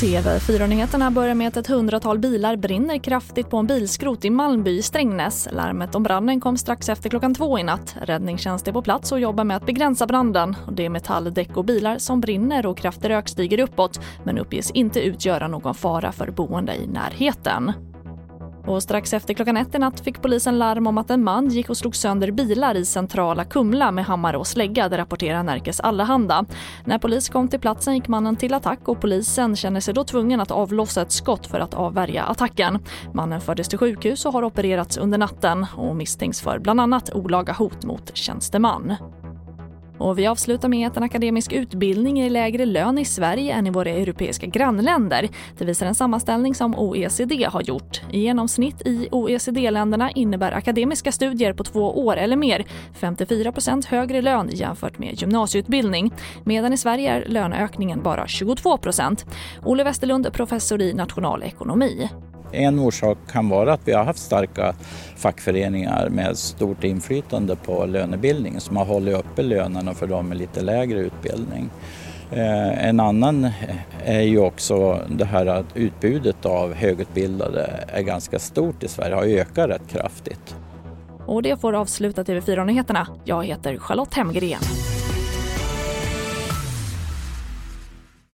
TV4-nyheterna börjar med att ett hundratal bilar brinner kraftigt på en bilskrot i Malmby i Strängnäs. Larmet om branden kom strax efter klockan två i natt. Räddningstjänst är på plats och jobbar med att begränsa branden. Det är metalldäck och bilar som brinner och kraftig rök stiger uppåt men uppges inte utgöra någon fara för boende i närheten. Och strax efter klockan ett i natt fick polisen larm om att en man gick och slog sönder bilar i centrala Kumla med hammare och slägga, det rapporterar Närkes Allehanda. När polis kom till platsen gick mannen till attack och polisen känner sig då tvungen att avlossa ett skott för att avvärja attacken. Mannen fördes till sjukhus och har opererats under natten och misstänks för bland annat olaga hot mot tjänsteman. Och vi avslutar med att en akademisk utbildning ger lägre lön i Sverige än i våra europeiska grannländer. Det visar en sammanställning som OECD har gjort. I genomsnitt i OECD-länderna innebär akademiska studier på två år eller mer 54% högre lön jämfört med gymnasieutbildning. Medan i Sverige är löneökningen bara 22% Olle Westerlund, professor i nationalekonomi. En orsak kan vara att vi har haft starka fackföreningar med stort inflytande på lönebildningen som har hållit uppe lönerna för de med lite lägre utbildning. Eh, en annan är ju också det här att utbudet av högutbildade är ganska stort i Sverige, har ökat rätt kraftigt. Och det får avsluta TV4-nyheterna. Jag heter Charlotte Hemgren.